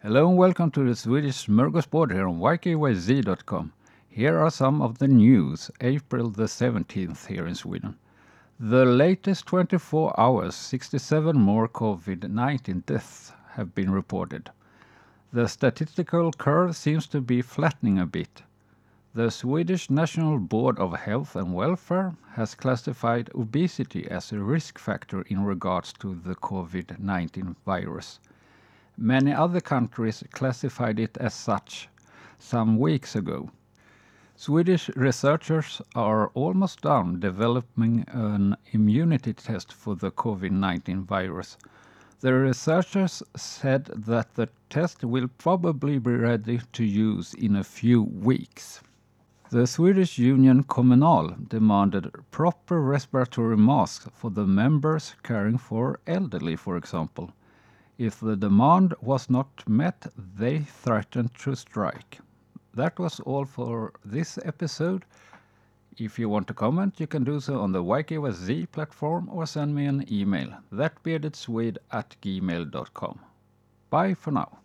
Hello and welcome to the Swedish Smörgåsbord here on ykyz.com. Here are some of the news, April the 17th here in Sweden. The latest 24 hours, 67 more COVID 19 deaths have been reported. The statistical curve seems to be flattening a bit. The Swedish National Board of Health and Welfare has classified obesity as a risk factor in regards to the COVID 19 virus. Many other countries classified it as such some weeks ago. Swedish researchers are almost done developing an immunity test for the COVID 19 virus. The researchers said that the test will probably be ready to use in a few weeks. The Swedish union Kommunal demanded proper respiratory masks for the members caring for elderly, for example. If the demand was not met, they threatened to strike. That was all for this episode. If you want to comment, you can do so on the YKYZ platform or send me an email, thatbeardedswede at gmail.com. Bye for now.